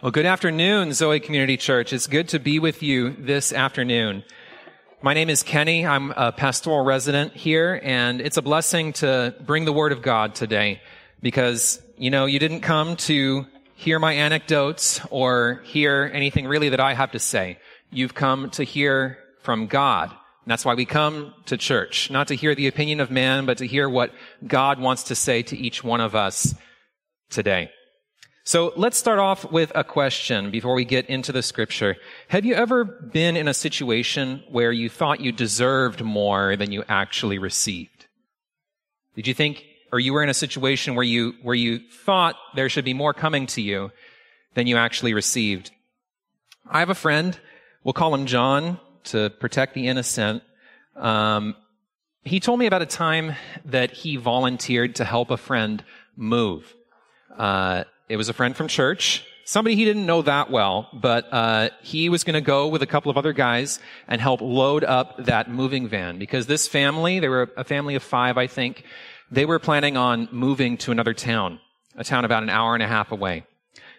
Well, good afternoon, Zoe Community Church. It's good to be with you this afternoon. My name is Kenny. I'm a pastoral resident here, and it's a blessing to bring the Word of God today because, you know, you didn't come to hear my anecdotes or hear anything really that I have to say. You've come to hear from God. And that's why we come to church, not to hear the opinion of man, but to hear what God wants to say to each one of us today. So let's start off with a question before we get into the scripture. Have you ever been in a situation where you thought you deserved more than you actually received? Did you think, or you were in a situation where you, where you thought there should be more coming to you than you actually received? I have a friend, we'll call him John to protect the innocent. Um, he told me about a time that he volunteered to help a friend move. Uh, it was a friend from church, somebody he didn't know that well, but uh, he was going to go with a couple of other guys and help load up that moving van because this family, they were a family of five, I think, they were planning on moving to another town, a town about an hour and a half away.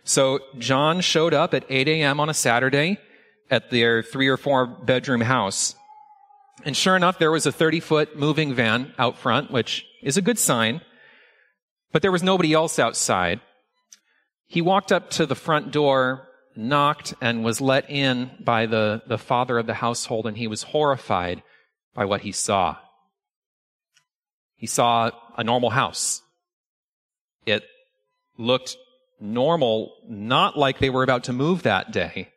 So John showed up at 8 a.m. on a Saturday at their three or four bedroom house. And sure enough, there was a 30 foot moving van out front, which is a good sign. But there was nobody else outside. He walked up to the front door, knocked, and was let in by the, the father of the household, and he was horrified by what he saw. He saw a normal house. It looked normal, not like they were about to move that day.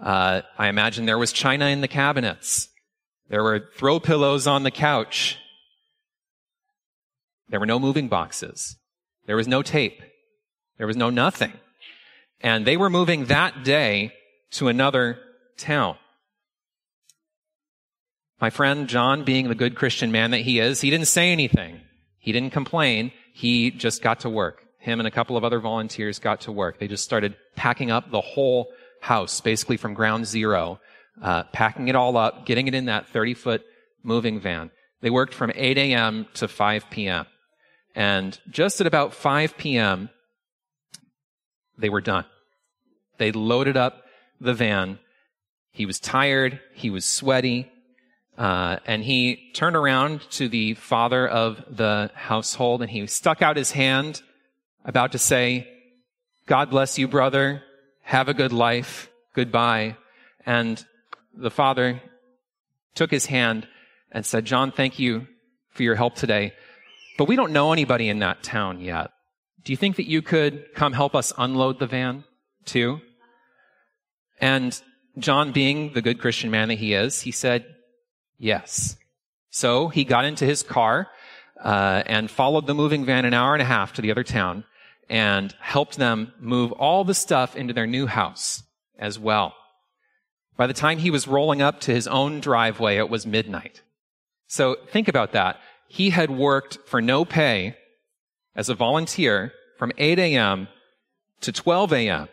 Uh, I imagine there was china in the cabinets. There were throw pillows on the couch. There were no moving boxes. There was no tape. There was no nothing. And they were moving that day to another town. My friend John, being the good Christian man that he is, he didn't say anything. He didn't complain. He just got to work. Him and a couple of other volunteers got to work. They just started packing up the whole house, basically from ground zero, uh, packing it all up, getting it in that 30 foot moving van. They worked from 8 a.m. to 5 p.m. And just at about 5 p.m., they were done. They loaded up the van. He was tired. He was sweaty. Uh, and he turned around to the father of the household and he stuck out his hand about to say, God bless you, brother. Have a good life. Goodbye. And the father took his hand and said, John, thank you for your help today. But we don't know anybody in that town yet. Do you think that you could come help us unload the van too? And John, being the good Christian man that he is, he said, yes. So he got into his car uh, and followed the moving van an hour and a half to the other town and helped them move all the stuff into their new house as well. By the time he was rolling up to his own driveway, it was midnight. So think about that. He had worked for no pay as a volunteer from 8 a.m. to 12 a.m.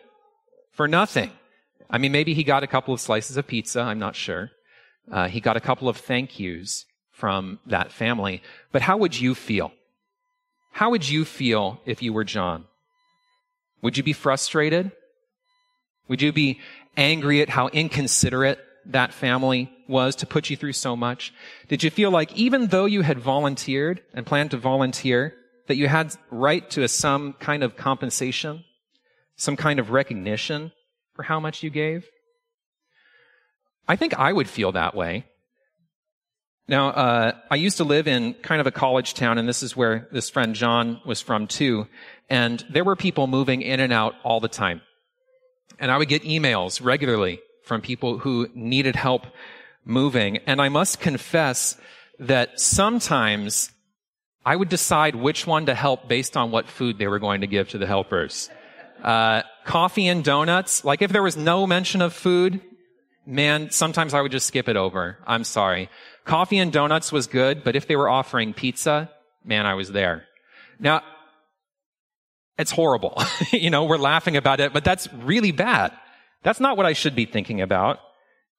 for nothing. I mean, maybe he got a couple of slices of pizza. I'm not sure. Uh, he got a couple of thank yous from that family. But how would you feel? How would you feel if you were John? Would you be frustrated? Would you be angry at how inconsiderate that family was to put you through so much? Did you feel like even though you had volunteered and planned to volunteer, that you had right to a, some kind of compensation, some kind of recognition for how much you gave? I think I would feel that way. Now, uh, I used to live in kind of a college town, and this is where this friend John was from too. And there were people moving in and out all the time. And I would get emails regularly from people who needed help moving. And I must confess that sometimes I would decide which one to help based on what food they were going to give to the helpers. Uh, coffee and donuts, like if there was no mention of food, man, sometimes I would just skip it over. I'm sorry. Coffee and donuts was good, but if they were offering pizza, man, I was there. Now, it's horrible. you know, we're laughing about it, but that's really bad. That's not what I should be thinking about.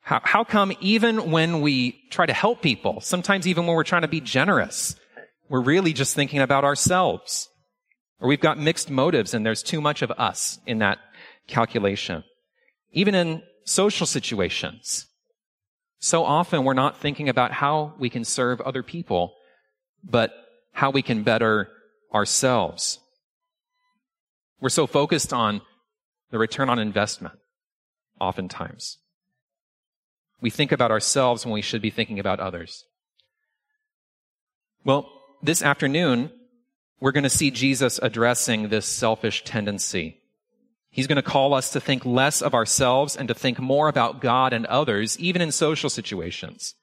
How, how come even when we try to help people, sometimes even when we're trying to be generous, we're really just thinking about ourselves. Or we've got mixed motives and there's too much of us in that, calculation. Even in social situations, so often we're not thinking about how we can serve other people, but how we can better ourselves. We're so focused on the return on investment, oftentimes. We think about ourselves when we should be thinking about others. Well, this afternoon, we're going to see Jesus addressing this selfish tendency. He's going to call us to think less of ourselves and to think more about God and others, even in social situations.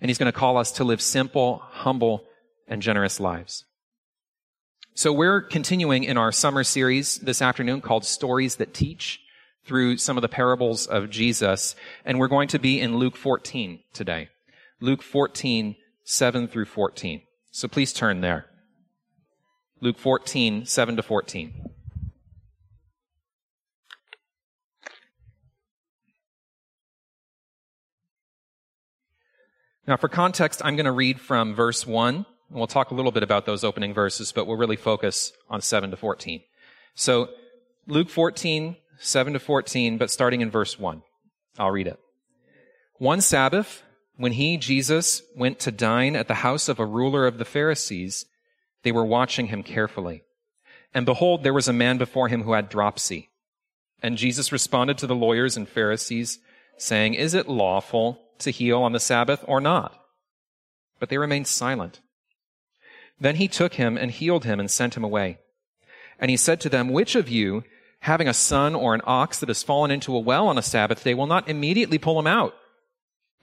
And he's going to call us to live simple, humble, and generous lives. So we're continuing in our summer series this afternoon called Stories That Teach through some of the parables of Jesus. And we're going to be in Luke 14 today. Luke 14, 7 through 14. So please turn there. Luke 14, 7 to 14. Now, for context, I'm going to read from verse 1, and we'll talk a little bit about those opening verses, but we'll really focus on 7 to 14. So, Luke 14, 7 to 14, but starting in verse 1. I'll read it. One Sabbath, when he, Jesus, went to dine at the house of a ruler of the Pharisees, they were watching him carefully. And behold, there was a man before him who had dropsy. And Jesus responded to the lawyers and Pharisees, saying, Is it lawful to heal on the Sabbath or not? But they remained silent. Then he took him and healed him and sent him away. And he said to them, Which of you, having a son or an ox that has fallen into a well on a Sabbath day, will not immediately pull him out?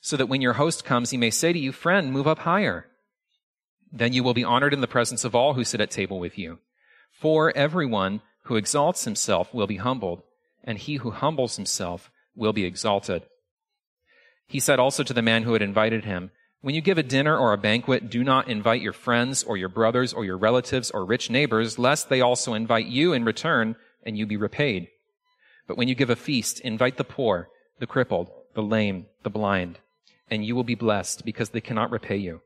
so that when your host comes, he may say to you, Friend, move up higher. Then you will be honored in the presence of all who sit at table with you. For everyone who exalts himself will be humbled, and he who humbles himself will be exalted. He said also to the man who had invited him, When you give a dinner or a banquet, do not invite your friends or your brothers or your relatives or rich neighbors, lest they also invite you in return and you be repaid. But when you give a feast, invite the poor, the crippled, the lame, the blind, and you will be blessed because they cannot repay you,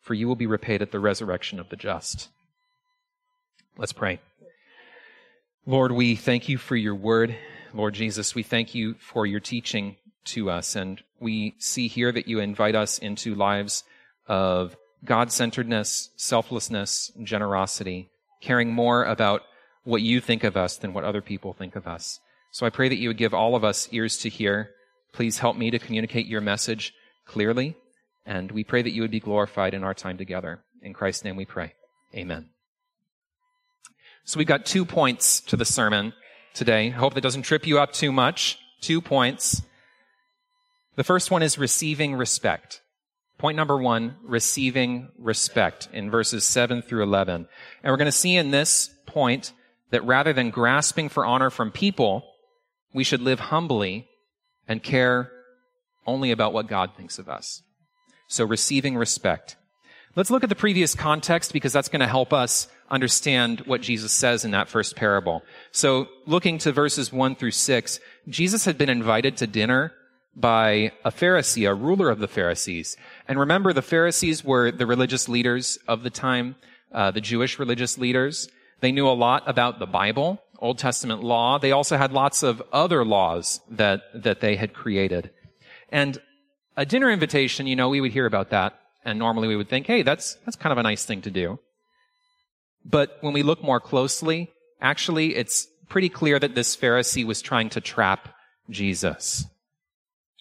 for you will be repaid at the resurrection of the just. Let's pray. Lord, we thank you for your word. Lord Jesus, we thank you for your teaching to us. And we see here that you invite us into lives of God centeredness, selflessness, generosity, caring more about what you think of us than what other people think of us. So I pray that you would give all of us ears to hear. Please help me to communicate your message clearly. And we pray that you would be glorified in our time together. In Christ's name we pray. Amen. So we've got two points to the sermon today. I hope that doesn't trip you up too much. Two points. The first one is receiving respect. Point number one, receiving respect in verses 7 through 11. And we're going to see in this point that rather than grasping for honor from people, we should live humbly and care only about what God thinks of us. So receiving respect. Let's look at the previous context because that's going to help us understand what Jesus says in that first parable. So looking to verses 1 through 6, Jesus had been invited to dinner by a Pharisee, a ruler of the Pharisees. And remember, the Pharisees were the religious leaders of the time, uh, the Jewish religious leaders. They knew a lot about the Bible, Old Testament law. They also had lots of other laws that, that they had created. And a dinner invitation, you know, we would hear about that. And normally we would think, hey, that's, that's kind of a nice thing to do. But when we look more closely, actually, it's pretty clear that this Pharisee was trying to trap Jesus.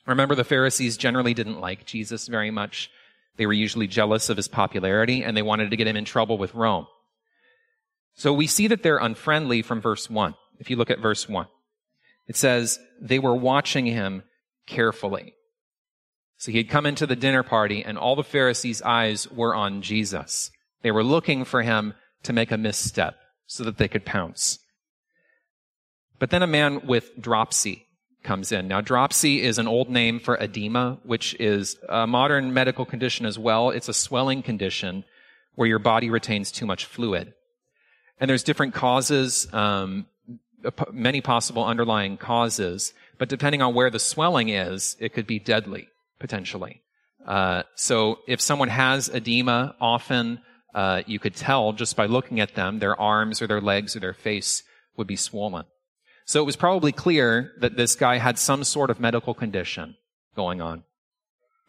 Remember, the Pharisees generally didn't like Jesus very much. They were usually jealous of his popularity and they wanted to get him in trouble with Rome. So we see that they're unfriendly from verse 1. If you look at verse 1, it says, they were watching him carefully. So he had come into the dinner party and all the Pharisees' eyes were on Jesus. They were looking for him to make a misstep so that they could pounce. But then a man with dropsy comes in. Now, dropsy is an old name for edema, which is a modern medical condition as well. It's a swelling condition where your body retains too much fluid. And there's different causes, um, many possible underlying causes, but depending on where the swelling is, it could be deadly, potentially. Uh, so if someone has edema, often uh, you could tell just by looking at them, their arms or their legs or their face would be swollen. So it was probably clear that this guy had some sort of medical condition going on.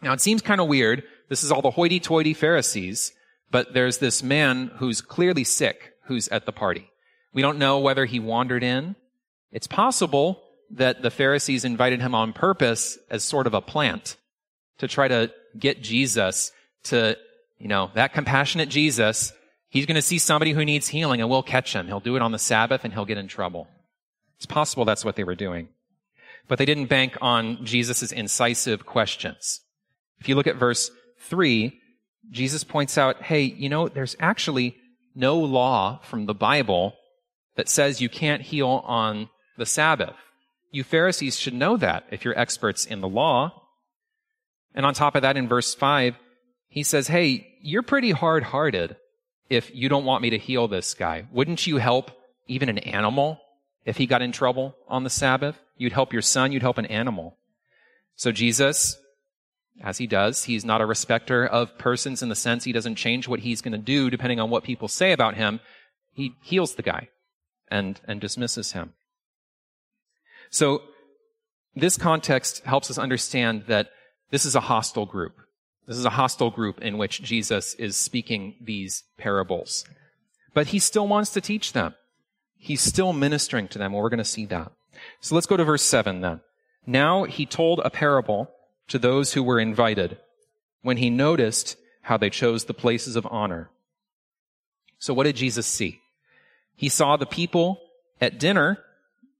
Now it seems kind of weird. This is all the hoity-toity Pharisees, but there's this man who's clearly sick who's at the party. We don't know whether he wandered in. It's possible that the Pharisees invited him on purpose as sort of a plant to try to get Jesus to, you know, that compassionate Jesus. He's going to see somebody who needs healing and we'll catch him. He'll do it on the Sabbath and he'll get in trouble. It's possible that's what they were doing. But they didn't bank on Jesus' incisive questions. If you look at verse 3, Jesus points out, hey, you know, there's actually no law from the Bible that says you can't heal on the Sabbath. You Pharisees should know that if you're experts in the law. And on top of that, in verse 5, he says, hey, you're pretty hard hearted if you don't want me to heal this guy. Wouldn't you help even an animal if he got in trouble on the Sabbath. You'd help your son, you'd help an animal. So Jesus, as he does, he's not a respecter of persons in the sense he doesn't change what he's going to do depending on what people say about him. He heals the guy and, and dismisses him. So this context helps us understand that this is a hostile group. This is a hostile group in which Jesus is speaking these parables. But he still wants to teach them. He's still ministering to them. Well, we're going to see that. So let's go to verse 7 then. Now he told a parable to those who were invited when he noticed how they chose the places of honor. So what did Jesus see? He saw the people at dinner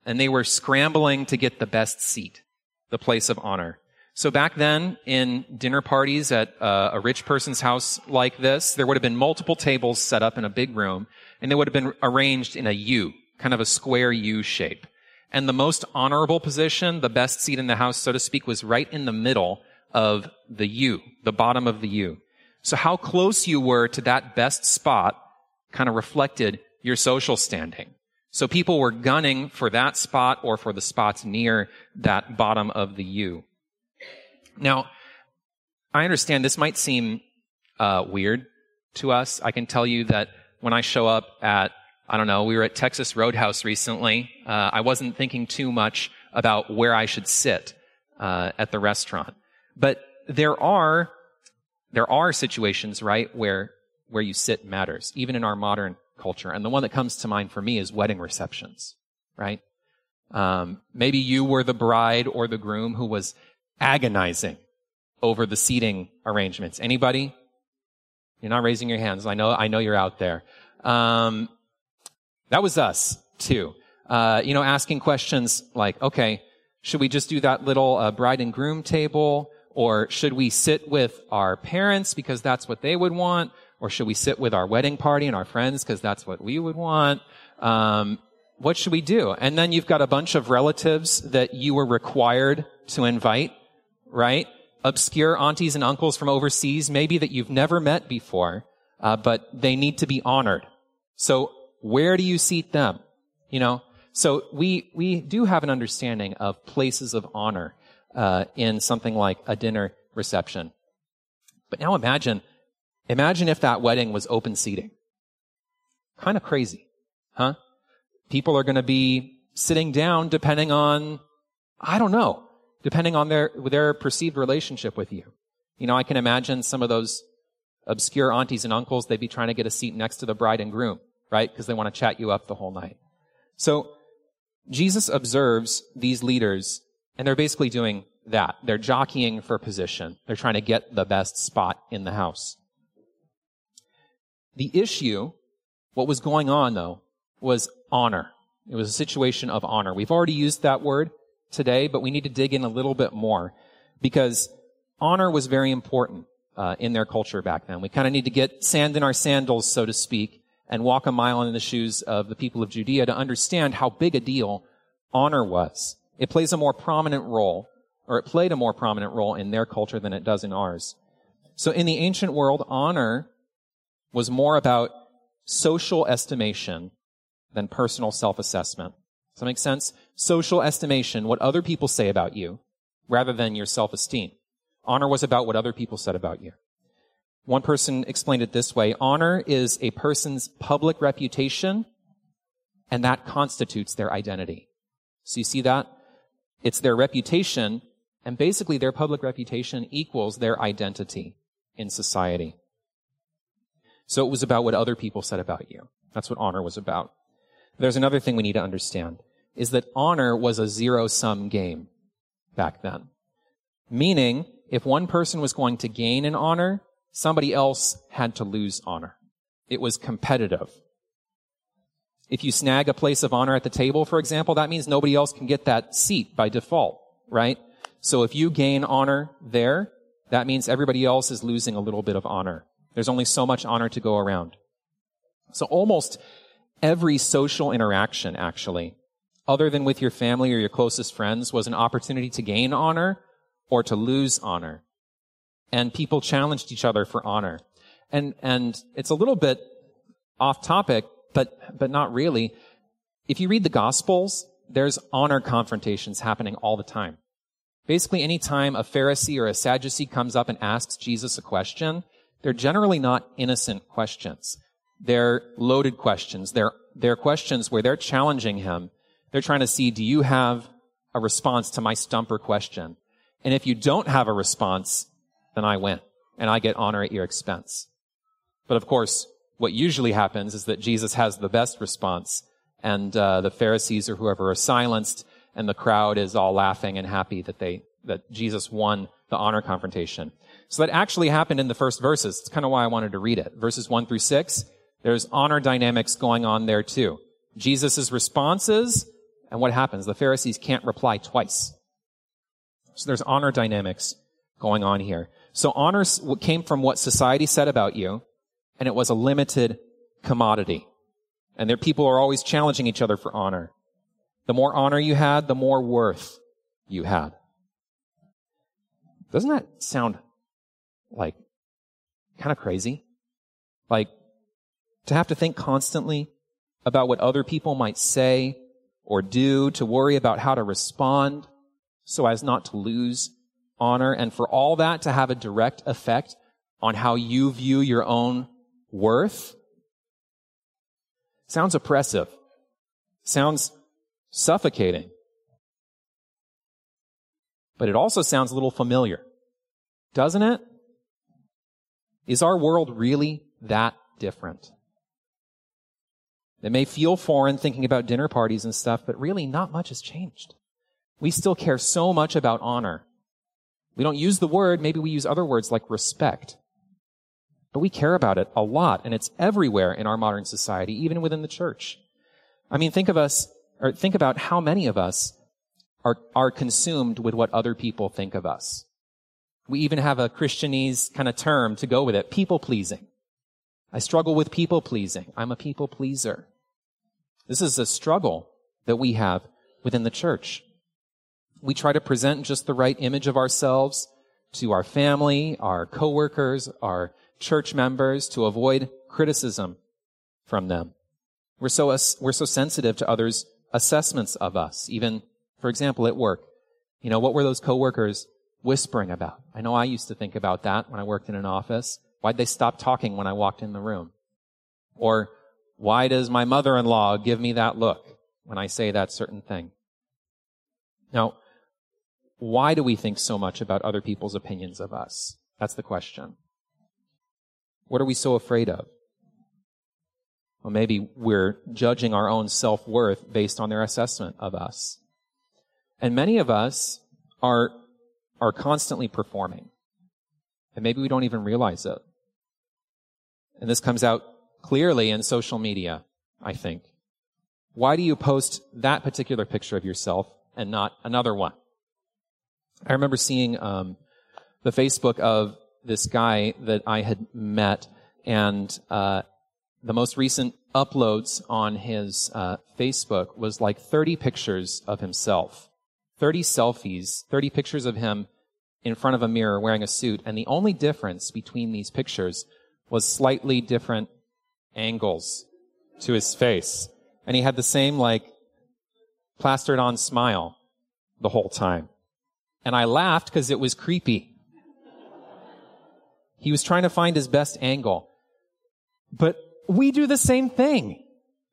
and they were scrambling to get the best seat, the place of honor. So back then in dinner parties at uh, a rich person's house like this, there would have been multiple tables set up in a big room and they would have been arranged in a U, kind of a square U shape. And the most honorable position, the best seat in the house, so to speak, was right in the middle of the U, the bottom of the U. So how close you were to that best spot kind of reflected your social standing. So people were gunning for that spot or for the spots near that bottom of the U. Now, I understand this might seem uh, weird to us. I can tell you that when I show up at, I don't know, we were at Texas Roadhouse recently. Uh, I wasn't thinking too much about where I should sit uh, at the restaurant. But there are there are situations, right, where where you sit matters, even in our modern culture. And the one that comes to mind for me is wedding receptions, right? Um, maybe you were the bride or the groom who was agonizing over the seating arrangements. Anybody? You're not raising your hands. I know, I know you're out there. Um, that was us too. Uh, you know, asking questions like, okay, should we just do that little uh, bride and groom table? Or should we sit with our parents because that's what they would want? Or should we sit with our wedding party and our friends because that's what we would want? Um, what should we do? And then you've got a bunch of relatives that you were required to invite, right? obscure aunties and uncles from overseas, maybe that you've never met before, uh, but they need to be honored. So where do you seat them? You know, so we we do have an understanding of places of honor uh, in something like a dinner reception. But now imagine, imagine if that wedding was open seating. Kind of crazy, huh? People are going to be sitting down depending on, I don't know, depending on their, their perceived relationship with you. You know, I can imagine some of those obscure aunties and uncles, they'd be trying to get a seat next to the bride and groom, right? Because they want to chat you up the whole night. So, Jesus observes these leaders, and they're basically doing that. They're jockeying for position. They're trying to get the best spot in the house. The issue, what was going on though, was honor. It was a situation of honor. We've already used that word today, but we need to dig in a little bit more because honor was very important uh, in their culture back then. We kind of need to get sand in our sandals, so to speak, and walk a mile in the shoes of the people of Judea to understand how big a deal honor was It plays a more prominent role, or it played a more prominent role in their culture than it does in ours. So in the ancient world, honor was more about social estimation than personal self-assessment. Does that make sense? Social estimation, what other people say about you, rather than your self-esteem. Honor was about what other people said about you. One person explained it this way. Honor is a person's public reputation, and that constitutes their identity. So you see that? It's their reputation, and basically their public reputation equals their identity in society. So it was about what other people said about you. That's what honor was about. There's another thing we need to understand, is that honor was a zero-sum game back then. Meaning, if one person was going to gain an honor, somebody else had to lose honor. It was competitive. If you snag a place of honor at the table, for example, that means nobody else can get that seat by default, right? So if you gain honor there, that means everybody else is losing a little bit of honor. There's only so much honor to go around. So almost every social interaction, actually, other than with your family or your closest friends, was an opportunity to gain honor or to lose honor. And people challenged each other for honor. And, and it's a little bit off topic, but, but not really. If you read the Gospels, there's honor confrontations happening all the time. Basically, any time a Pharisee or a Sadducee comes up and asks Jesus a question, they're generally not innocent questions. They're loaded questions. They're, they're questions where they're challenging him. They're trying to see, do you have a response to my stumper question? And if you don't have a response, then I win and I get honor at your expense. But of course, what usually happens is that Jesus has the best response and uh, the Pharisees or whoever are silenced and the crowd is all laughing and happy that they that Jesus won the honor confrontation. So that actually happened in the first verses. It's kind of why I wanted to read it. Verses one through six. There's honor dynamics going on there too. Jesus' responses and what happens? The Pharisees can't reply twice. So there's honor dynamics going on here. So honor came from what society said about you, and it was a limited commodity. And their people are always challenging each other for honor. The more honor you had, the more worth you had. Doesn't that sound like kind of crazy? Like to have to think constantly about what other people might say or do, to worry about how to respond so as not to lose honor, and for all that to have a direct effect on how you view your own worth. Sounds oppressive. Sounds suffocating. But it also sounds a little familiar. Doesn't it? Is our world really that different? It may feel foreign thinking about dinner parties and stuff, but really not much has changed. We still care so much about honor. We don't use the word, maybe we use other words like respect. But we care about it a lot, and it's everywhere in our modern society, even within the church. I mean, think of us, or think about how many of us are, are consumed with what other people think of us. We even have a Christianese kind of term to go with it, people pleasing. I struggle with people pleasing. I'm a people pleaser. This is a struggle that we have within the church. We try to present just the right image of ourselves to our family, our coworkers, our church members to avoid criticism from them. We're so, we're so sensitive to others' assessments of us, even, for example, at work. You know, what were those coworkers whispering about? I know I used to think about that when I worked in an office. Why'd they stop talking when I walked in the room? Or why does my mother-in-law give me that look when I say that certain thing? Now, why do we think so much about other people's opinions of us? That's the question. What are we so afraid of? Well, maybe we're judging our own self-worth based on their assessment of us. And many of us are, are constantly performing. And maybe we don't even realize it. And this comes out clearly in social media, I think. Why do you post that particular picture of yourself and not another one? I remember seeing um, the Facebook of this guy that I had met, and uh, the most recent uploads on his uh, Facebook was like 30 pictures of himself. 30 selfies, 30 pictures of him in front of a mirror wearing a suit, and the only difference between these pictures was slightly different angles to his face. And he had the same, like, plastered on smile the whole time. And I laughed because it was creepy. He was trying to find his best angle. But we do the same thing,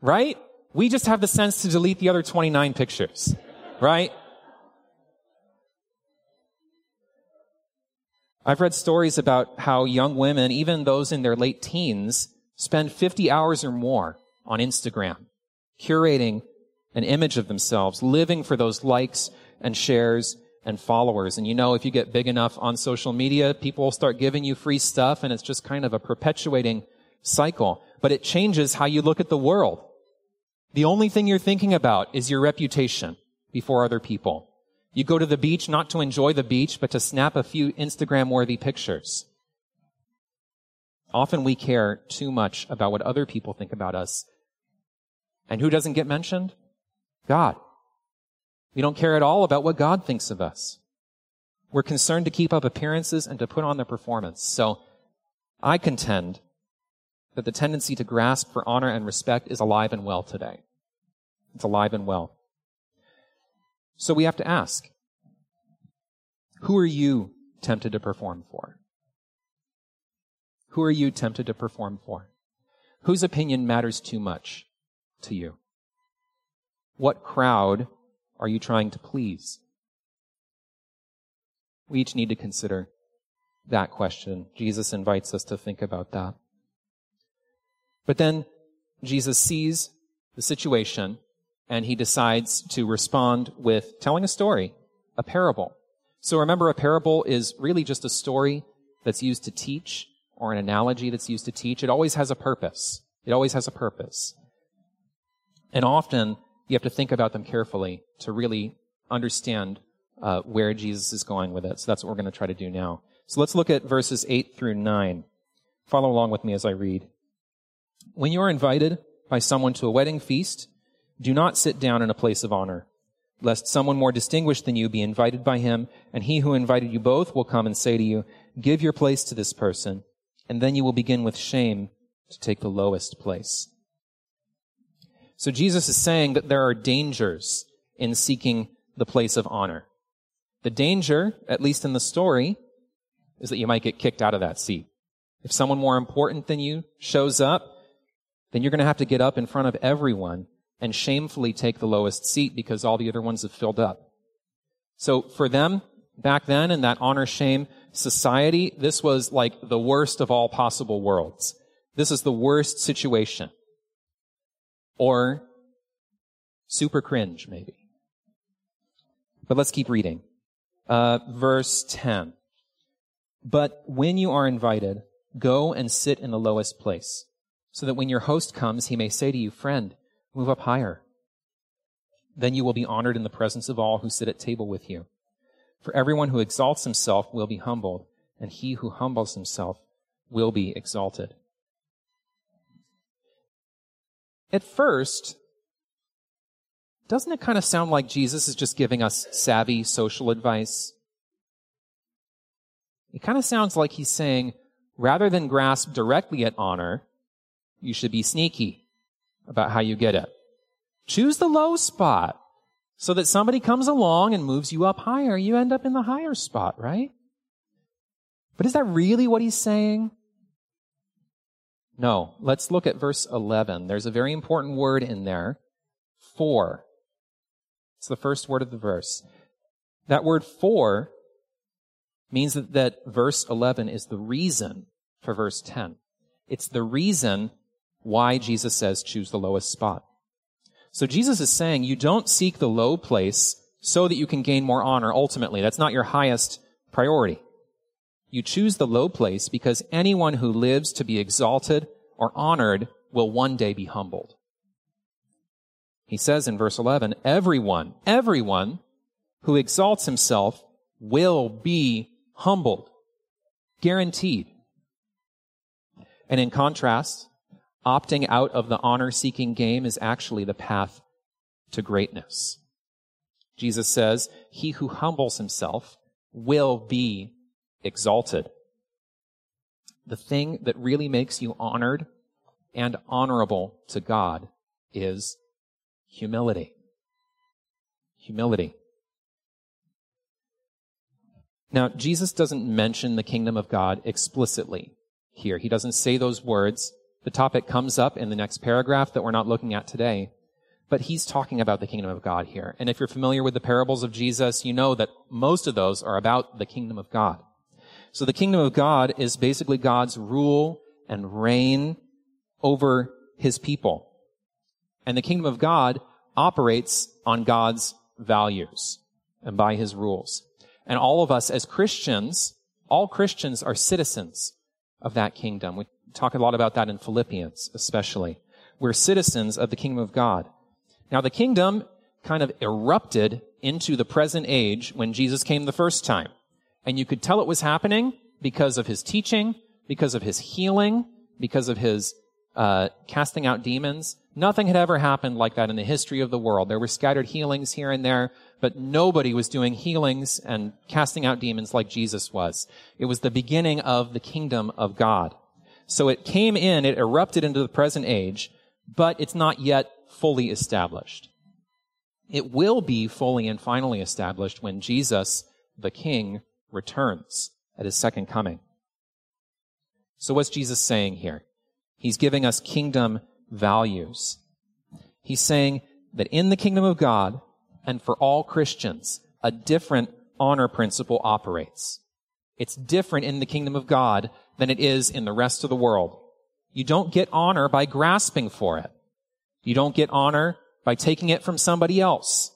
right? We just have the sense to delete the other 29 pictures, right? I've read stories about how young women, even those in their late teens, spend 50 hours or more on Instagram, curating an image of themselves, living for those likes and shares and followers. And you know, if you get big enough on social media, people will start giving you free stuff and it's just kind of a perpetuating cycle. But it changes how you look at the world. The only thing you're thinking about is your reputation before other people. You go to the beach not to enjoy the beach, but to snap a few Instagram worthy pictures. Often we care too much about what other people think about us. And who doesn't get mentioned? God. We don't care at all about what God thinks of us. We're concerned to keep up appearances and to put on the performance. So I contend that the tendency to grasp for honor and respect is alive and well today. It's alive and well. So we have to ask, who are you tempted to perform for? Who are you tempted to perform for? Whose opinion matters too much to you? What crowd are you trying to please? We each need to consider that question. Jesus invites us to think about that. But then Jesus sees the situation and he decides to respond with telling a story, a parable. So remember, a parable is really just a story that's used to teach or an analogy that's used to teach. It always has a purpose. It always has a purpose. And often you have to think about them carefully to really understand uh, where Jesus is going with it. So that's what we're going to try to do now. So let's look at verses 8 through 9. Follow along with me as I read. When you are invited by someone to a wedding feast, do not sit down in a place of honor, lest someone more distinguished than you be invited by him, and he who invited you both will come and say to you, Give your place to this person, and then you will begin with shame to take the lowest place. So Jesus is saying that there are dangers in seeking the place of honor. The danger, at least in the story, is that you might get kicked out of that seat. If someone more important than you shows up, then you're going to have to get up in front of everyone and shamefully take the lowest seat because all the other ones have filled up. So for them, back then in that honor shame society, this was like the worst of all possible worlds. This is the worst situation. Or super cringe, maybe. But let's keep reading. Uh, verse 10. But when you are invited, go and sit in the lowest place, so that when your host comes, he may say to you, friend, Move up higher. Then you will be honored in the presence of all who sit at table with you. For everyone who exalts himself will be humbled, and he who humbles himself will be exalted. At first, doesn't it kind of sound like Jesus is just giving us savvy social advice? It kind of sounds like he's saying, rather than grasp directly at honor, you should be sneaky about how you get it. Choose the low spot so that somebody comes along and moves you up higher. You end up in the higher spot, right? But is that really what he's saying? No. Let's look at verse 11. There's a very important word in there. For. It's the first word of the verse. That word for means that, that verse 11 is the reason for verse 10. It's the reason why Jesus says choose the lowest spot. So Jesus is saying you don't seek the low place so that you can gain more honor ultimately. That's not your highest priority. You choose the low place because anyone who lives to be exalted or honored will one day be humbled. He says in verse 11, everyone, everyone who exalts himself will be humbled. Guaranteed. And in contrast, opting out of the honor seeking game is actually the path to greatness. Jesus says, he who humbles himself will be exalted. The thing that really makes you honored and honorable to God is humility. Humility. Now, Jesus doesn't mention the kingdom of God explicitly here. He doesn't say those words. The topic comes up in the next paragraph that we're not looking at today. But he's talking about the kingdom of God here. And if you're familiar with the parables of Jesus, you know that most of those are about the kingdom of God. So the kingdom of God is basically God's rule and reign over his people. And the kingdom of God operates on God's values and by his rules. And all of us as Christians, all Christians are citizens of that kingdom. Talk a lot about that in Philippians, especially. We're citizens of the kingdom of God. Now, the kingdom kind of erupted into the present age when Jesus came the first time. And you could tell it was happening because of his teaching, because of his healing, because of his uh, casting out demons. Nothing had ever happened like that in the history of the world. There were scattered healings here and there, but nobody was doing healings and casting out demons like Jesus was. It was the beginning of the kingdom of God. So it came in, it erupted into the present age, but it's not yet fully established. It will be fully and finally established when Jesus, the King, returns at his second coming. So what's Jesus saying here? He's giving us kingdom values. He's saying that in the kingdom of God and for all Christians, a different honor principle operates. It's different in the kingdom of God than it is in the rest of the world. You don't get honor by grasping for it. You don't get honor by taking it from somebody else.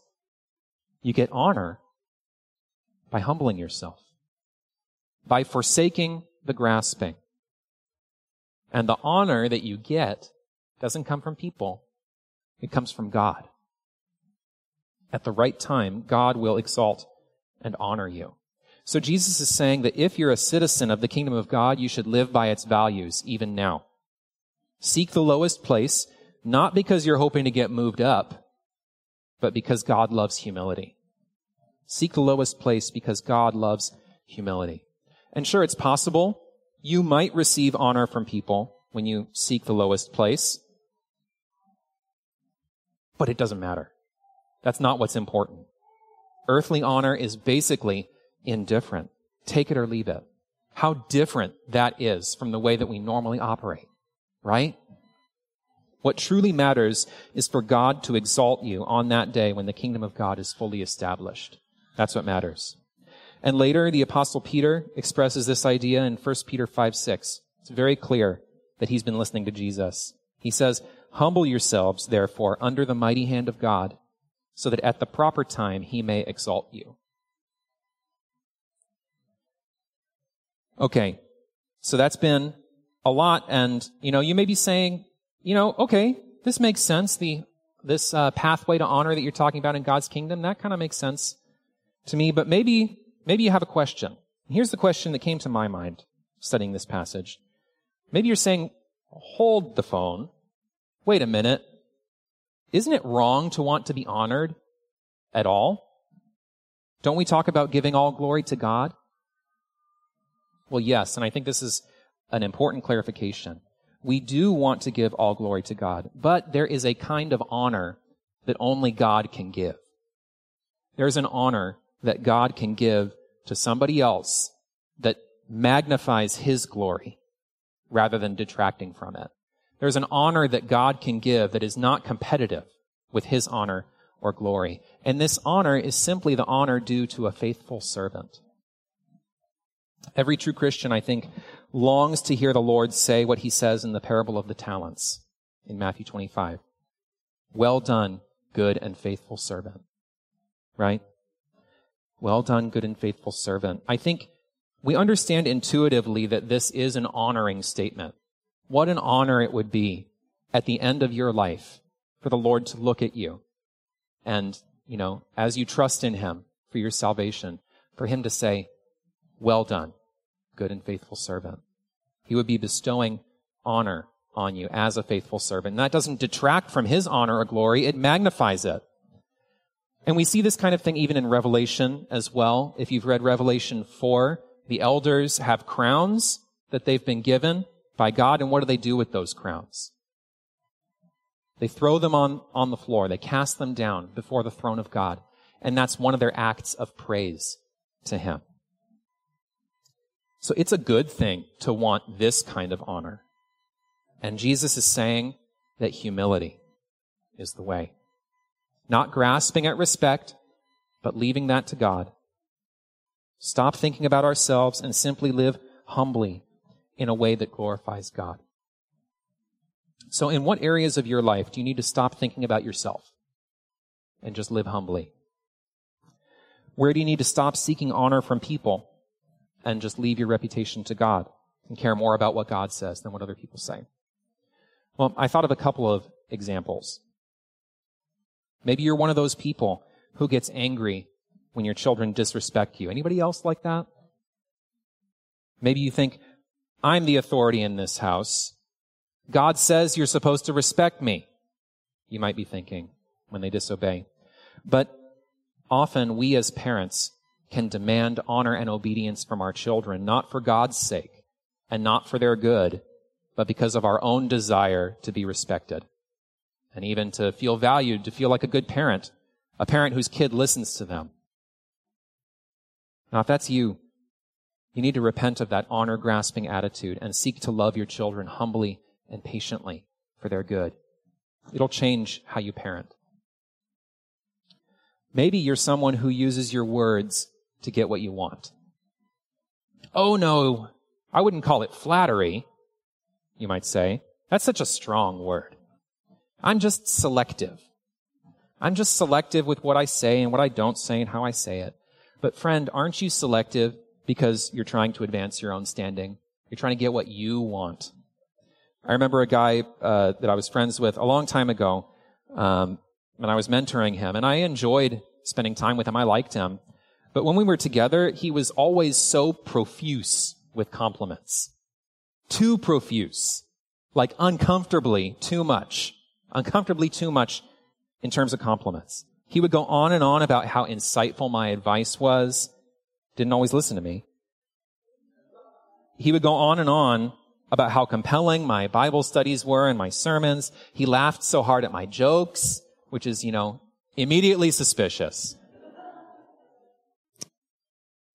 You get honor by humbling yourself, by forsaking the grasping. And the honor that you get doesn't come from people. It comes from God. At the right time, God will exalt and honor you. So Jesus is saying that if you're a citizen of the kingdom of God, you should live by its values even now. Seek the lowest place, not because you're hoping to get moved up, but because God loves humility. Seek the lowest place because God loves humility. And sure, it's possible you might receive honor from people when you seek the lowest place, but it doesn't matter. That's not what's important. Earthly honor is basically indifferent. Take it or leave it. How different that is from the way that we normally operate, right? What truly matters is for God to exalt you on that day when the kingdom of God is fully established. That's what matters. And later, the apostle Peter expresses this idea in 1 Peter 5, 6. It's very clear that he's been listening to Jesus. He says, Humble yourselves, therefore, under the mighty hand of God, so that at the proper time he may exalt you. Okay, so that's been a lot, and, you know, you may be saying, you know, okay, this makes sense. The, this uh, pathway to honor that you're talking about in God's kingdom, that kind of makes sense to me, but maybe, maybe you have a question. Here's the question that came to my mind studying this passage. Maybe you're saying, hold the phone. Wait a minute. Isn't it wrong to want to be honored at all? Don't we talk about giving all glory to God? Well, yes, and I think this is an important clarification. We do want to give all glory to God, but there is a kind of honor that only God can give. There's an honor that God can give to somebody else that magnifies His glory rather than detracting from it. There's an honor that God can give that is not competitive with His honor or glory. And this honor is simply the honor due to a faithful servant. Every true Christian, I think, longs to hear the Lord say what he says in the parable of the talents in Matthew 25. Well done, good and faithful servant. Right? Well done, good and faithful servant. I think we understand intuitively that this is an honoring statement. What an honor it would be at the end of your life for the Lord to look at you and, you know, as you trust in Him for your salvation, for Him to say, well done, good and faithful servant. He would be bestowing honor on you as a faithful servant. And that doesn't detract from his honor or glory, it magnifies it. And we see this kind of thing even in Revelation as well. If you've read Revelation 4, the elders have crowns that they've been given by God, and what do they do with those crowns? They throw them on, on the floor. They cast them down before the throne of God. And that's one of their acts of praise to Him. So it's a good thing to want this kind of honor. And Jesus is saying that humility is the way. Not grasping at respect, but leaving that to God. Stop thinking about ourselves and simply live humbly in a way that glorifies God. So, in what areas of your life do you need to stop thinking about yourself and just live humbly? Where do you need to stop seeking honor from people and just leave your reputation to God and care more about what God says than what other people say? Well, I thought of a couple of examples. Maybe you're one of those people who gets angry when your children disrespect you. Anybody else like that? Maybe you think, I'm the authority in this house. God says you're supposed to respect me. You might be thinking when they disobey. But often we as parents can demand honor and obedience from our children, not for God's sake and not for their good, but because of our own desire to be respected and even to feel valued, to feel like a good parent, a parent whose kid listens to them. Now, if that's you, you need to repent of that honor grasping attitude and seek to love your children humbly and patiently for their good. It'll change how you parent. Maybe you're someone who uses your words to get what you want. Oh no, I wouldn't call it flattery, you might say. That's such a strong word. I'm just selective. I'm just selective with what I say and what I don't say and how I say it. But friend, aren't you selective because you're trying to advance your own standing? You're trying to get what you want. I remember a guy uh, that I was friends with a long time ago, um, and I was mentoring him, and I enjoyed spending time with him. I liked him. But when we were together, he was always so profuse with compliments. Too profuse. Like uncomfortably too much uncomfortably too much in terms of compliments. He would go on and on about how insightful my advice was. Didn't always listen to me. He would go on and on about how compelling my Bible studies were and my sermons. He laughed so hard at my jokes, which is, you know, immediately suspicious.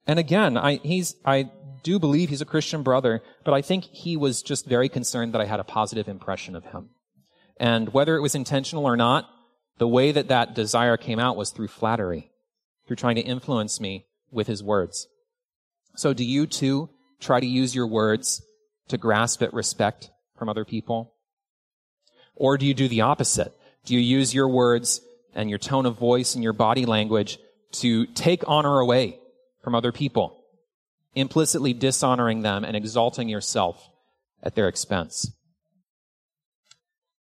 And again, I, he's, I do believe he's a Christian brother, but I think he was just very concerned that I had a positive impression of him. And whether it was intentional or not, the way that that desire came out was through flattery, through trying to influence me with his words. So do you too try to use your words to grasp at respect from other people? Or do you do the opposite? Do you use your words and your tone of voice and your body language to take honor away from other people, implicitly dishonoring them and exalting yourself at their expense?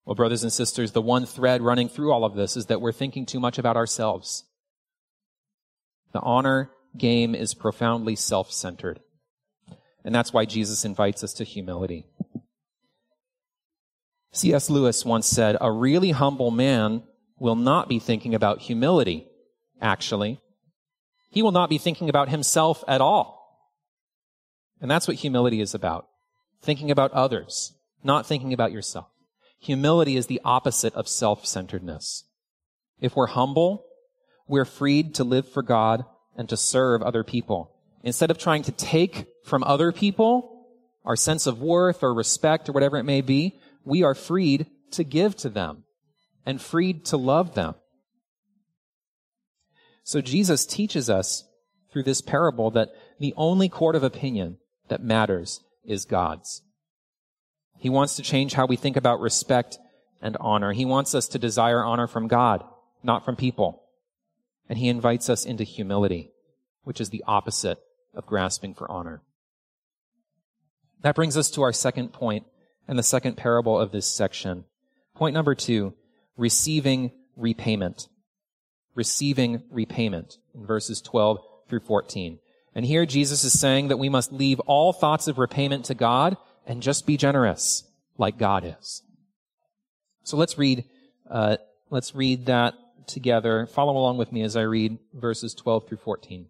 Well, brothers and sisters, the one thread running through all of this is that we're thinking too much about ourselves. The honor game is profoundly self centered. And that's why Jesus invites us to humility. C.S. Lewis once said, A really humble man will not be thinking about humility, actually. He will not be thinking about himself at all. And that's what humility is about. Thinking about others, not thinking about yourself. Humility is the opposite of self-centeredness. If we're humble, we're freed to live for God and to serve other people. Instead of trying to take from other people our sense of worth or respect or whatever it may be, we are freed to give to them and freed to love them. So Jesus teaches us through this parable that the only court of opinion that matters is God's. He wants to change how we think about respect and honor. He wants us to desire honor from God, not from people. And he invites us into humility, which is the opposite of grasping for honor. That brings us to our second point and the second parable of this section. Point number two, receiving repayment. Receiving repayment in verses 12 through 14. And here Jesus is saying that we must leave all thoughts of repayment to God and just be generous like God is. So let's read, uh, let's read that together. Follow along with me as I read verses 12 through 14.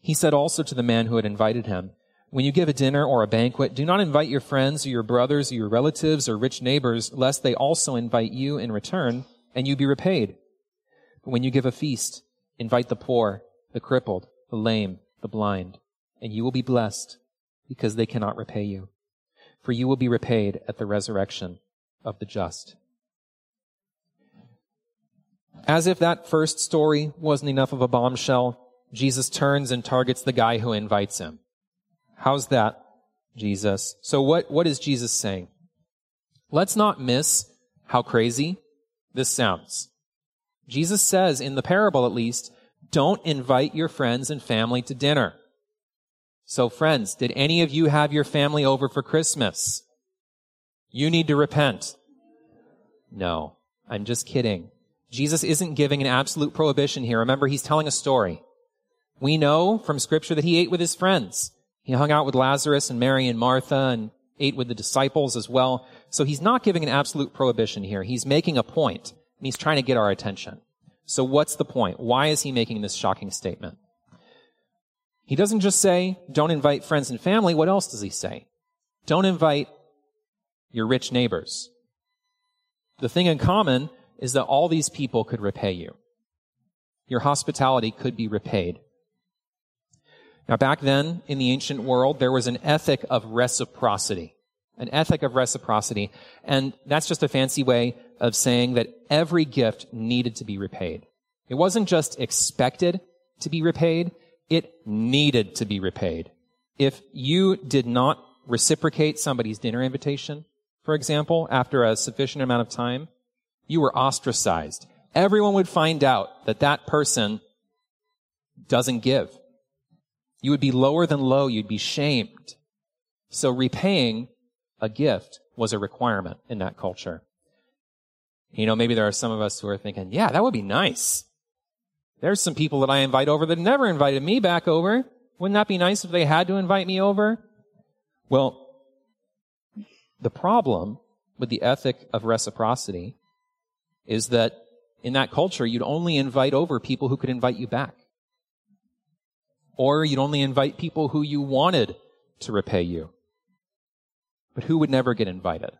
He said also to the man who had invited him, When you give a dinner or a banquet, do not invite your friends or your brothers or your relatives or rich neighbors, lest they also invite you in return, and you be repaid. When you give a feast, invite the poor, the crippled, the lame, the blind, and you will be blessed, because they cannot repay you. For you will be repaid at the resurrection of the just. As if that first story wasn't enough of a bombshell, Jesus turns and targets the guy who invites him. How's that, Jesus? So what, what is Jesus saying? Let's not miss how crazy this sounds. Jesus says, in the parable at least, don't invite your friends and family to dinner. So friends, did any of you have your family over for Christmas? You need to repent. No, I'm just kidding. Jesus isn't giving an absolute prohibition here. Remember, he's telling a story. We know from scripture that he ate with his friends. He hung out with Lazarus and Mary and Martha and ate with the disciples as well. So he's not giving an absolute prohibition here. He's making a point he's trying to get our attention. So what's the point? Why is he making this shocking statement? He doesn't just say, don't invite friends and family. What else does he say? Don't invite your rich neighbors. The thing in common is that all these people could repay you. Your hospitality could be repaid. Now, back then in the ancient world, there was an ethic of reciprocity. An ethic of reciprocity. And that's just a fancy way of saying that every gift needed to be repaid. It wasn't just expected to be repaid, it needed to be repaid. If you did not reciprocate somebody's dinner invitation, for example, after a sufficient amount of time, you were ostracized. Everyone would find out that that person doesn't give. You would be lower than low. You'd be shamed. So repaying a gift was a requirement in that culture. You know, maybe there are some of us who are thinking, yeah, that would be nice. There's some people that I invite over that never invited me back over. Wouldn't that be nice if they had to invite me over? Well, the problem with the ethic of reciprocity is that in that culture, you'd only invite over people who could invite you back. Or you'd only invite people who you wanted to repay you. But who would never get invited?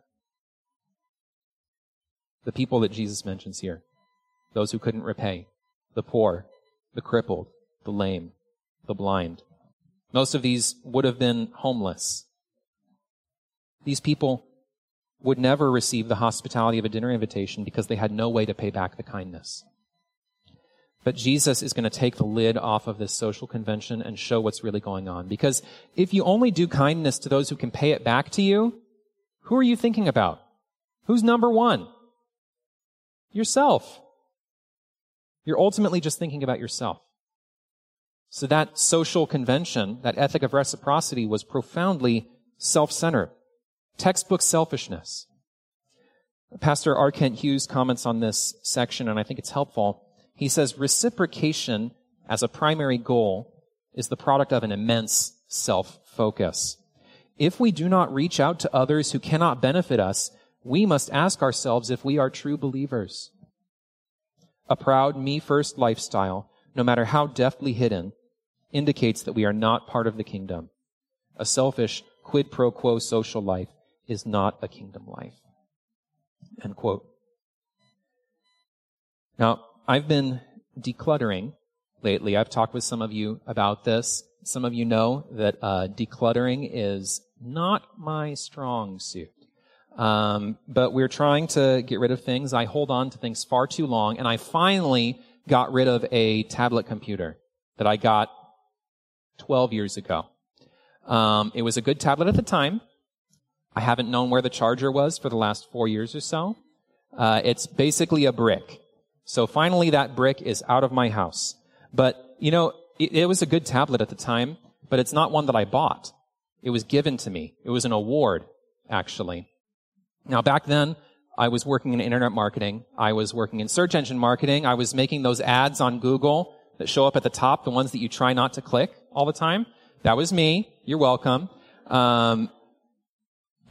The people that Jesus mentions here. Those who couldn't repay. The poor, the crippled, the lame, the blind. Most of these would have been homeless. These people would never receive the hospitality of a dinner invitation because they had no way to pay back the kindness. But Jesus is going to take the lid off of this social convention and show what's really going on. Because if you only do kindness to those who can pay it back to you, who are you thinking about? Who's number one? Yourself. You're ultimately just thinking about yourself. So that social convention, that ethic of reciprocity was profoundly self-centered. Textbook selfishness. Pastor R. Kent Hughes comments on this section, and I think it's helpful. He says reciprocation as a primary goal is the product of an immense self-focus. If we do not reach out to others who cannot benefit us, we must ask ourselves if we are true believers. A proud me first lifestyle, no matter how deftly hidden, indicates that we are not part of the kingdom. A selfish quid pro quo social life is not a kingdom life. End quote. Now, I've been decluttering lately. I've talked with some of you about this. Some of you know that uh, decluttering is not my strong suit. Um, but we're trying to get rid of things. I hold on to things far too long, and I finally got rid of a tablet computer that I got 12 years ago. Um, it was a good tablet at the time. I haven't known where the charger was for the last four years or so. Uh, it's basically a brick. So finally that brick is out of my house. But, you know, it, it was a good tablet at the time, but it's not one that I bought. It was given to me. It was an award, actually. Now back then, I was working in internet marketing. I was working in search engine marketing. I was making those ads on Google that show up at the top, the ones that you try not to click all the time. That was me. You're welcome. Um,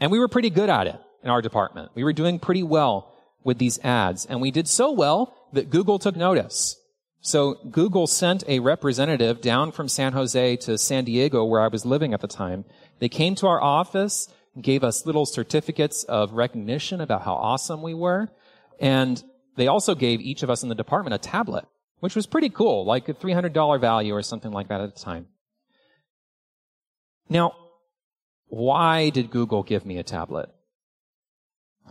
and we were pretty good at it in our department. We were doing pretty well with these ads. And we did so well that Google took notice. So Google sent a representative down from San Jose to San Diego, where I was living at the time. They came to our office, gave us little certificates of recognition about how awesome we were. And they also gave each of us in the department a tablet, which was pretty cool, like a $300 value or something like that at the time. Now, why did Google give me a tablet?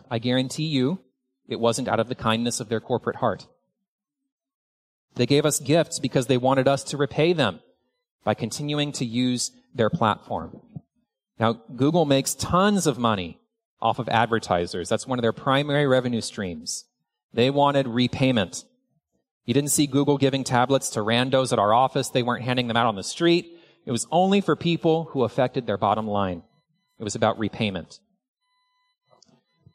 I guarantee you it wasn't out of the kindness of their corporate heart. They gave us gifts because they wanted us to repay them by continuing to use their platform. Now, Google makes tons of money off of advertisers. That's one of their primary revenue streams. They wanted repayment. You didn't see Google giving tablets to randos at our office. They weren't handing them out on the street. It was only for people who affected their bottom line. It was about repayment.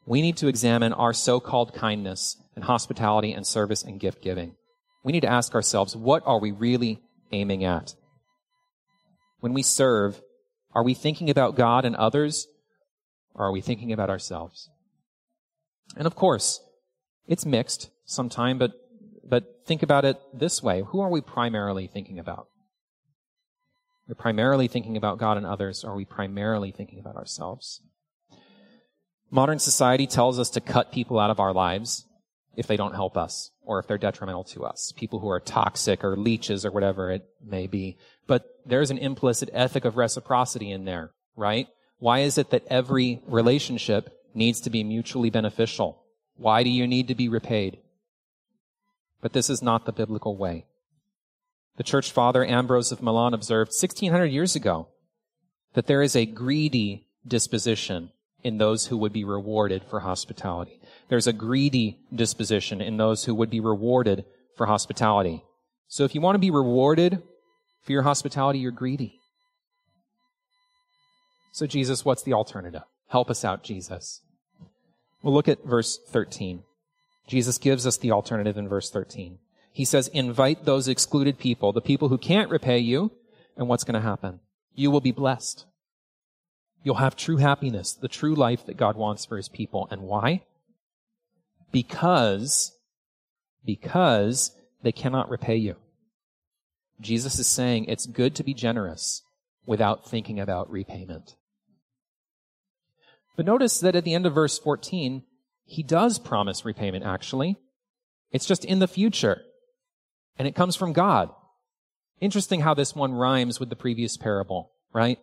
We need to examine our so-called kindness and hospitality and service and gift giving. We need to ask ourselves, what are we really aiming at? When we serve, are we thinking about God and others, or are we thinking about ourselves? And of course, it's mixed sometime, but, but think about it this way. Who are we primarily thinking about? We're primarily thinking about God and others, or are we primarily thinking about ourselves? Modern society tells us to cut people out of our lives if they don't help us or if they're detrimental to us. People who are toxic or leeches or whatever it may be. But there's an implicit ethic of reciprocity in there, right? Why is it that every relationship needs to be mutually beneficial? Why do you need to be repaid? But this is not the biblical way. The church father Ambrose of Milan observed 1600 years ago that there is a greedy disposition in those who would be rewarded for hospitality. There's a greedy disposition in those who would be rewarded for hospitality. So if you want to be rewarded for your hospitality, you're greedy. So Jesus, what's the alternative? Help us out, Jesus. We'll look at verse 13. Jesus gives us the alternative in verse 13. He says, invite those excluded people, the people who can't repay you, and what's going to happen? You will be blessed. You'll have true happiness, the true life that God wants for his people. And why? Because, because they cannot repay you. Jesus is saying it's good to be generous without thinking about repayment. But notice that at the end of verse 14, he does promise repayment, actually. It's just in the future. And it comes from God. Interesting how this one rhymes with the previous parable, right?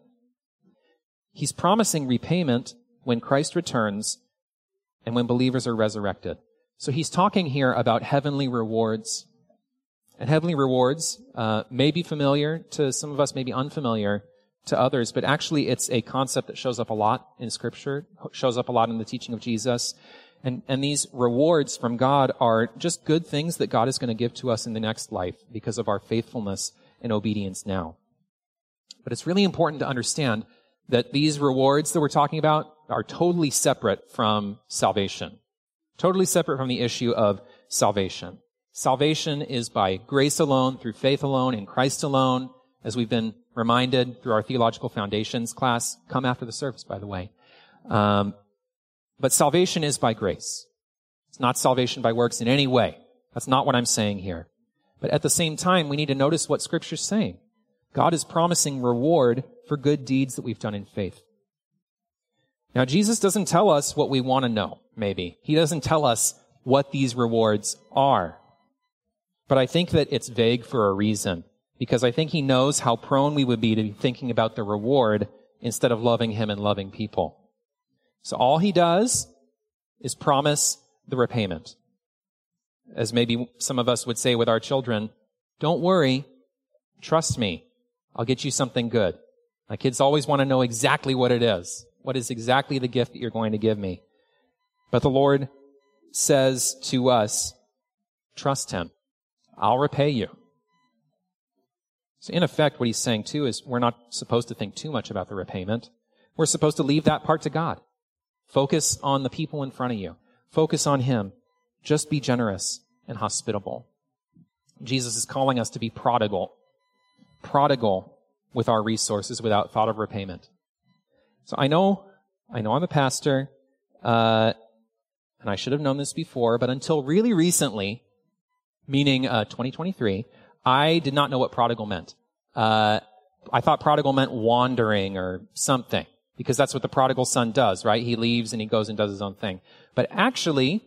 He's promising repayment when Christ returns and when believers are resurrected. So he's talking here about heavenly rewards. And heavenly rewards uh, may be familiar to some of us, may be unfamiliar to others, but actually it's a concept that shows up a lot in Scripture, shows up a lot in the teaching of Jesus. And, and these rewards from God are just good things that God is going to give to us in the next life because of our faithfulness and obedience now. But it's really important to understand that these rewards that we're talking about are totally separate from salvation. Totally separate from the issue of salvation. Salvation is by grace alone, through faith alone, in Christ alone, as we've been reminded through our theological foundations class. Come after the service, by the way. Um, but salvation is by grace. It's not salvation by works in any way. That's not what I'm saying here. But at the same time, we need to notice what Scripture's saying. God is promising reward for good deeds that we've done in faith. Now, Jesus doesn't tell us what we want to know, maybe. He doesn't tell us what these rewards are. But I think that it's vague for a reason, because I think he knows how prone we would be to be thinking about the reward instead of loving him and loving people. So all he does is promise the repayment. As maybe some of us would say with our children, don't worry, trust me, I'll get you something good. My kids always want to know exactly what it is. What is exactly the gift that you're going to give me? But the Lord says to us, trust Him. I'll repay you. So in effect, what he's saying too is we're not supposed to think too much about the repayment. We're supposed to leave that part to God. Focus on the people in front of you. Focus on Him. Just be generous and hospitable. Jesus is calling us to be prodigal. Prodigal with our resources without thought of repayment. So I know, I know I'm a pastor. Uh, and I should have known this before, but until really recently, meaning uh, 2023, I did not know what prodigal meant. Uh, I thought prodigal meant wandering or something, because that's what the prodigal son does, right? He leaves and he goes and does his own thing. But actually,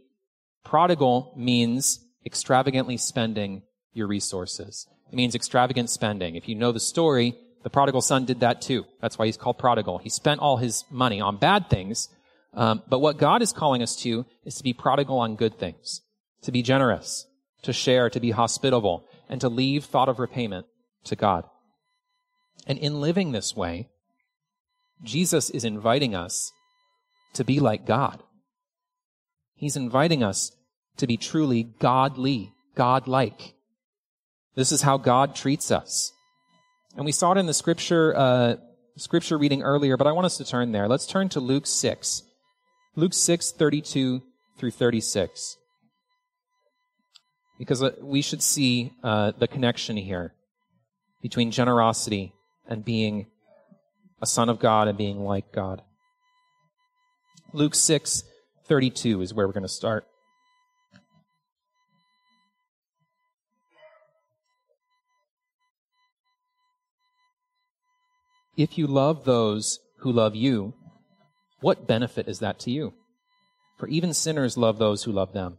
prodigal means extravagantly spending your resources. It means extravagant spending. If you know the story, the prodigal son did that too. That's why he's called prodigal. He spent all his money on bad things. Um, but what God is calling us to is to be prodigal on good things, to be generous, to share, to be hospitable, and to leave thought of repayment to God. And in living this way, Jesus is inviting us to be like God. He's inviting us to be truly godly, godlike. This is how God treats us. And we saw it in the scripture, uh, scripture reading earlier, but I want us to turn there. Let's turn to Luke 6. Luke 6, 32 through 36. Because uh, we should see uh, the connection here between generosity and being a son of God and being like God. Luke 6, 32 is where we're going to start. If you love those who love you, what benefit is that to you? For even sinners love those who love them.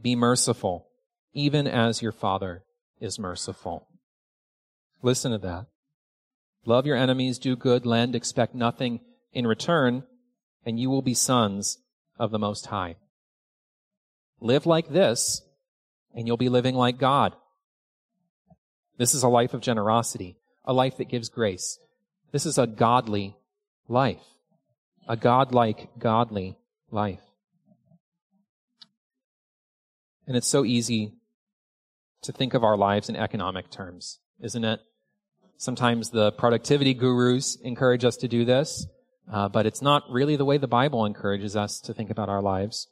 Be merciful, even as your Father is merciful. Listen to that. Love your enemies, do good, lend, expect nothing in return, and you will be sons of the Most High. Live like this, and you'll be living like God. This is a life of generosity, a life that gives grace. This is a godly life, a godlike, godly life. And it's so easy to think of our lives in economic terms isn't it? Sometimes the productivity gurus encourage us to do this, uh, but it's not really the way the Bible encourages us to think about our lives.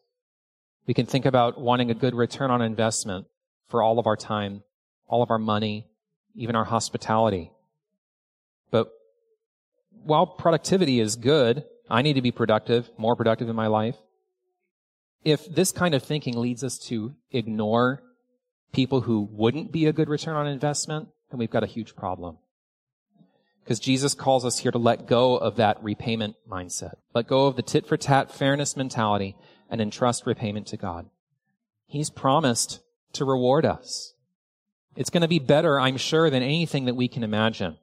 We can think about wanting a good return on investment for all of our time, all of our money, even our hospitality. But while productivity is good, I need to be productive, more productive in my life. If this kind of thinking leads us to ignore people who wouldn't be a good return on investment, then we've got a huge problem. Because Jesus calls us here to let go of that repayment mindset. Let go of the tit for tat fairness mentality and entrust repayment to God. He's promised to reward us. It's going to be better, I'm sure, than anything that we can imagine.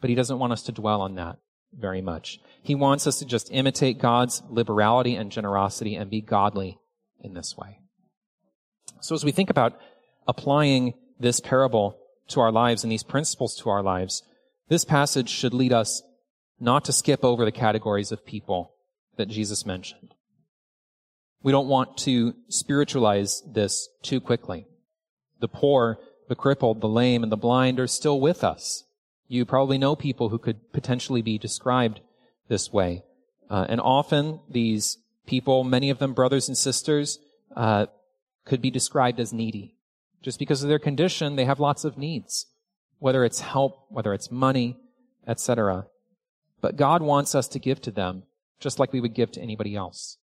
But he doesn't want us to dwell on that very much. He wants us to just imitate God's liberality and generosity and be godly in this way. So as we think about applying this parable to our lives and these principles to our lives, this passage should lead us not to skip over the categories of people that Jesus mentioned. We don't want to spiritualize this too quickly. The poor, the crippled, the lame, and the blind are still with us. You probably know people who could potentially be described this way. Uh, and often these people, many of them brothers and sisters, uh, could be described as needy. Just because of their condition, they have lots of needs, whether it's help, whether it's money, etc. But God wants us to give to them just like we would give to anybody else.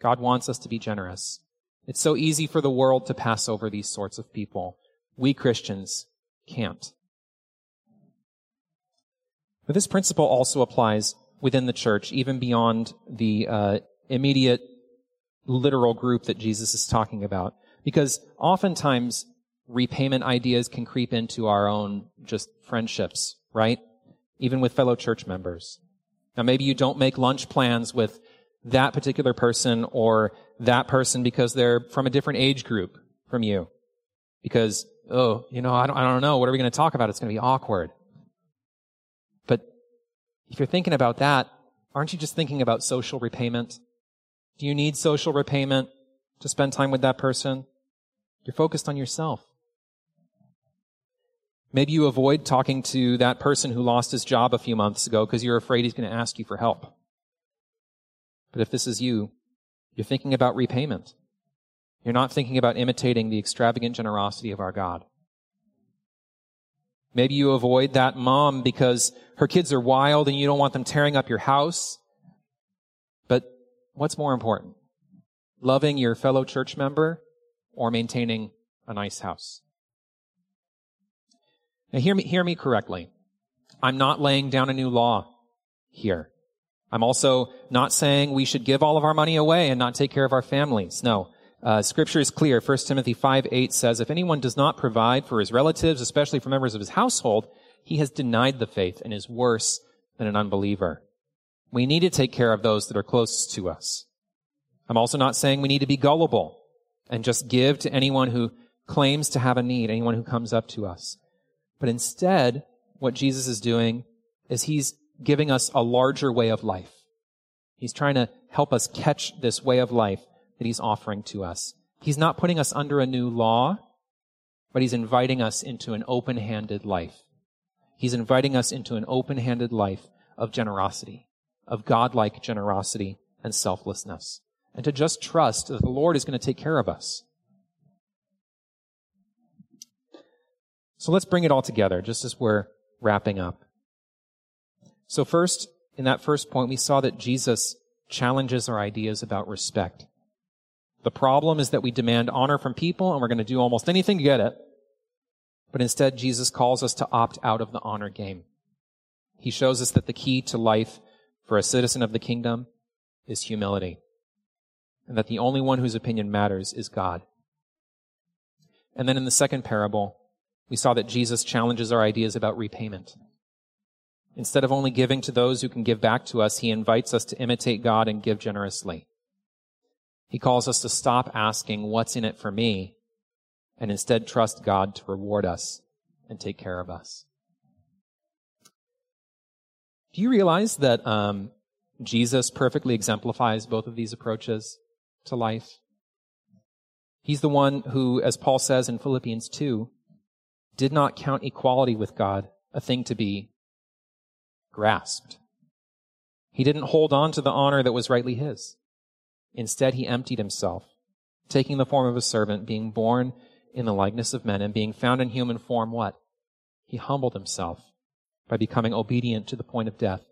God wants us to be generous. It's so easy for the world to pass over these sorts of people. We Christians can't. But this principle also applies within the church, even beyond the uh, immediate literal group that Jesus is talking about. Because oftentimes repayment ideas can creep into our own just friendships, right? Even with fellow church members. Now maybe you don't make lunch plans with that particular person or that person because they're from a different age group from you. Because, oh, you know, I don't, I don't know. What are we going to talk about? It's going to be awkward. If you're thinking about that, aren't you just thinking about social repayment? Do you need social repayment to spend time with that person? You're focused on yourself. Maybe you avoid talking to that person who lost his job a few months ago because you're afraid he's going to ask you for help. But if this is you, you're thinking about repayment. You're not thinking about imitating the extravagant generosity of our God. Maybe you avoid that mom because her kids are wild and you don't want them tearing up your house. But what's more important? Loving your fellow church member or maintaining a nice house? Now hear me, hear me correctly. I'm not laying down a new law here. I'm also not saying we should give all of our money away and not take care of our families. No. Uh, scripture is clear. 1 Timothy 5 8 says, If anyone does not provide for his relatives, especially for members of his household, he has denied the faith and is worse than an unbeliever. We need to take care of those that are closest to us. I'm also not saying we need to be gullible and just give to anyone who claims to have a need, anyone who comes up to us. But instead, what Jesus is doing is he's giving us a larger way of life. He's trying to help us catch this way of life that he's offering to us. He's not putting us under a new law, but he's inviting us into an open-handed life. He's inviting us into an open-handed life of generosity, of godlike generosity and selflessness, and to just trust that the Lord is going to take care of us. So let's bring it all together just as we're wrapping up. So first, in that first point, we saw that Jesus challenges our ideas about respect. The problem is that we demand honor from people and we're going to do almost anything to get it. But instead, Jesus calls us to opt out of the honor game. He shows us that the key to life for a citizen of the kingdom is humility. And that the only one whose opinion matters is God. And then in the second parable, we saw that Jesus challenges our ideas about repayment. Instead of only giving to those who can give back to us, he invites us to imitate God and give generously. He calls us to stop asking, what's in it for me? And instead trust God to reward us and take care of us. Do you realize that um, Jesus perfectly exemplifies both of these approaches to life? He's the one who, as Paul says in Philippians 2, did not count equality with God a thing to be grasped. He didn't hold on to the honor that was rightly his. Instead, he emptied himself, taking the form of a servant, being born in the likeness of men, and being found in human form, what? He humbled himself by becoming obedient to the point of death,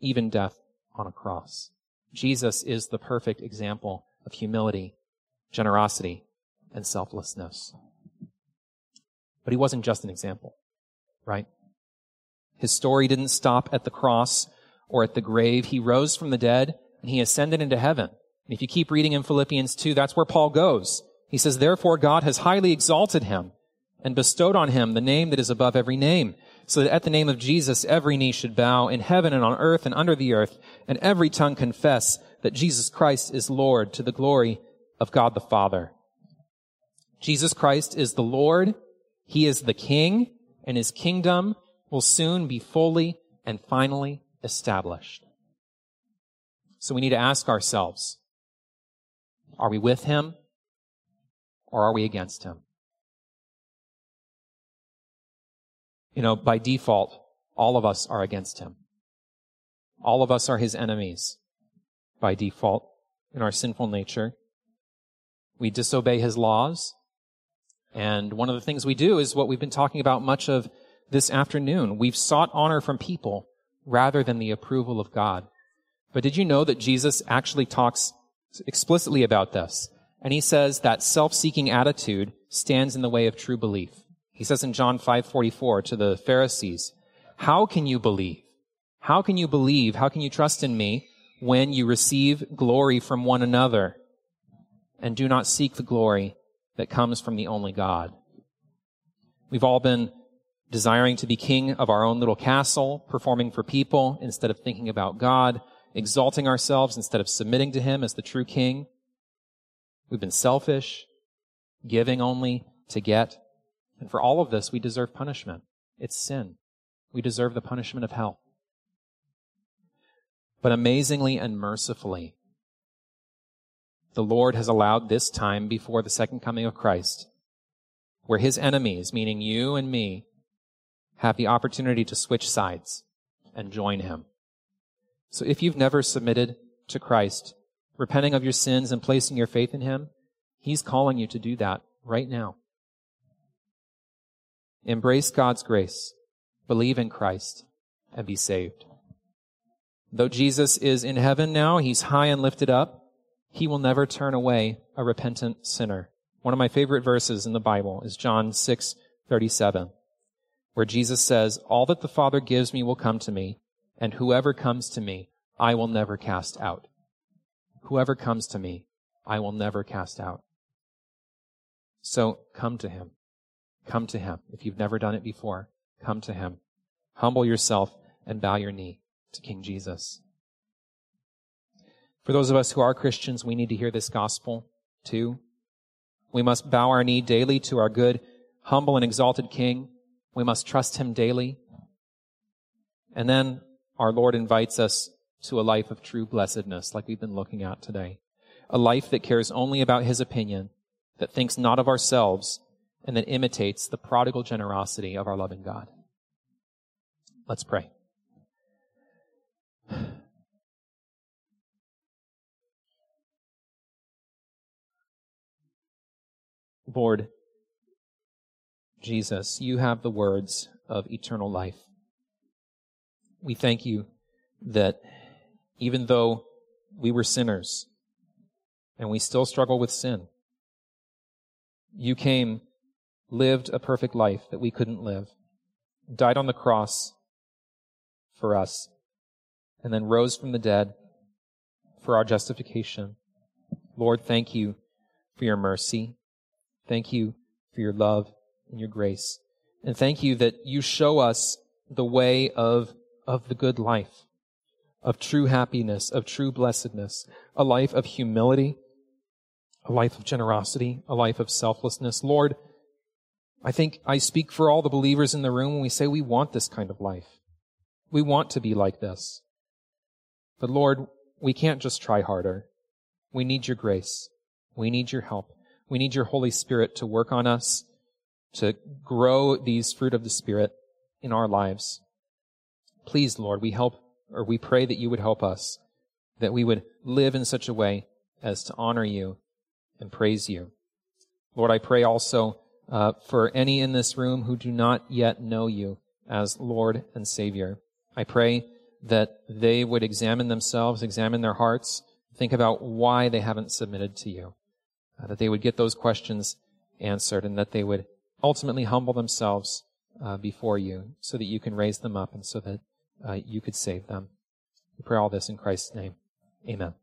even death on a cross. Jesus is the perfect example of humility, generosity, and selflessness. But he wasn't just an example, right? His story didn't stop at the cross or at the grave. He rose from the dead and he ascended into heaven. And if you keep reading in Philippians 2, that's where Paul goes. He says, Therefore God has highly exalted him and bestowed on him the name that is above every name, so that at the name of Jesus every knee should bow in heaven and on earth and under the earth, and every tongue confess that Jesus Christ is Lord to the glory of God the Father. Jesus Christ is the Lord. He is the King, and his kingdom will soon be fully and finally established. So we need to ask ourselves, are we with him or are we against him? You know, by default, all of us are against him. All of us are his enemies by default in our sinful nature. We disobey his laws. And one of the things we do is what we've been talking about much of this afternoon. We've sought honor from people rather than the approval of God. But did you know that Jesus actually talks explicitly about this? And he says that self-seeking attitude stands in the way of true belief. He says in John 5:44 to the Pharisees, "How can you believe? How can you believe? How can you trust in me when you receive glory from one another and do not seek the glory that comes from the only God?" We've all been desiring to be king of our own little castle, performing for people instead of thinking about God, exalting ourselves instead of submitting to Him as the true king. We've been selfish, giving only to get. And for all of this, we deserve punishment. It's sin. We deserve the punishment of hell. But amazingly and mercifully, the Lord has allowed this time before the second coming of Christ, where his enemies, meaning you and me, have the opportunity to switch sides and join him. So if you've never submitted to Christ, repenting of your sins and placing your faith in him, he's calling you to do that right now. Embrace God's grace, believe in Christ, and be saved. Though Jesus is in heaven now, he's high and lifted up, he will never turn away a repentant sinner. One of my favorite verses in the Bible is John 6, 37, where Jesus says, All that the Father gives me will come to me, and whoever comes to me, I will never cast out. Whoever comes to me, I will never cast out. So come to him. Come to him. If you've never done it before, come to him. Humble yourself and bow your knee to King Jesus. For those of us who are Christians, we need to hear this gospel too. We must bow our knee daily to our good, humble, and exalted King. We must trust him daily. And then our Lord invites us to a life of true blessedness, like we've been looking at today. A life that cares only about his opinion, that thinks not of ourselves, and that imitates the prodigal generosity of our loving God. Let's pray. Lord Jesus, you have the words of eternal life. We thank you that even though we were sinners and we still struggle with sin, you came, lived a perfect life that we couldn't live, died on the cross for us, and then rose from the dead for our justification. Lord, thank you for your mercy. Thank you for your love and your grace. And thank you that you show us the way of, of the good life, of true happiness, of true blessedness, a life of humility, a life of generosity, a life of selflessness. Lord, I think I speak for all the believers in the room when we say we want this kind of life. We want to be like this. But Lord, we can't just try harder. We need your grace. We need your help. We need your Holy Spirit to work on us, to grow these fruit of the Spirit in our lives. Please, Lord, we help, or we pray that you would help us, that we would live in such a way as to honor you and praise you. Lord, I pray also uh, for any in this room who do not yet know you as Lord and Savior. I pray that they would examine themselves, examine their hearts, think about why they haven't submitted to you uh, that they would get those questions answered and that they would ultimately humble themselves uh, before you so that you can raise them up and so that uh, you could save them. We pray all this in Christ's name. Amen.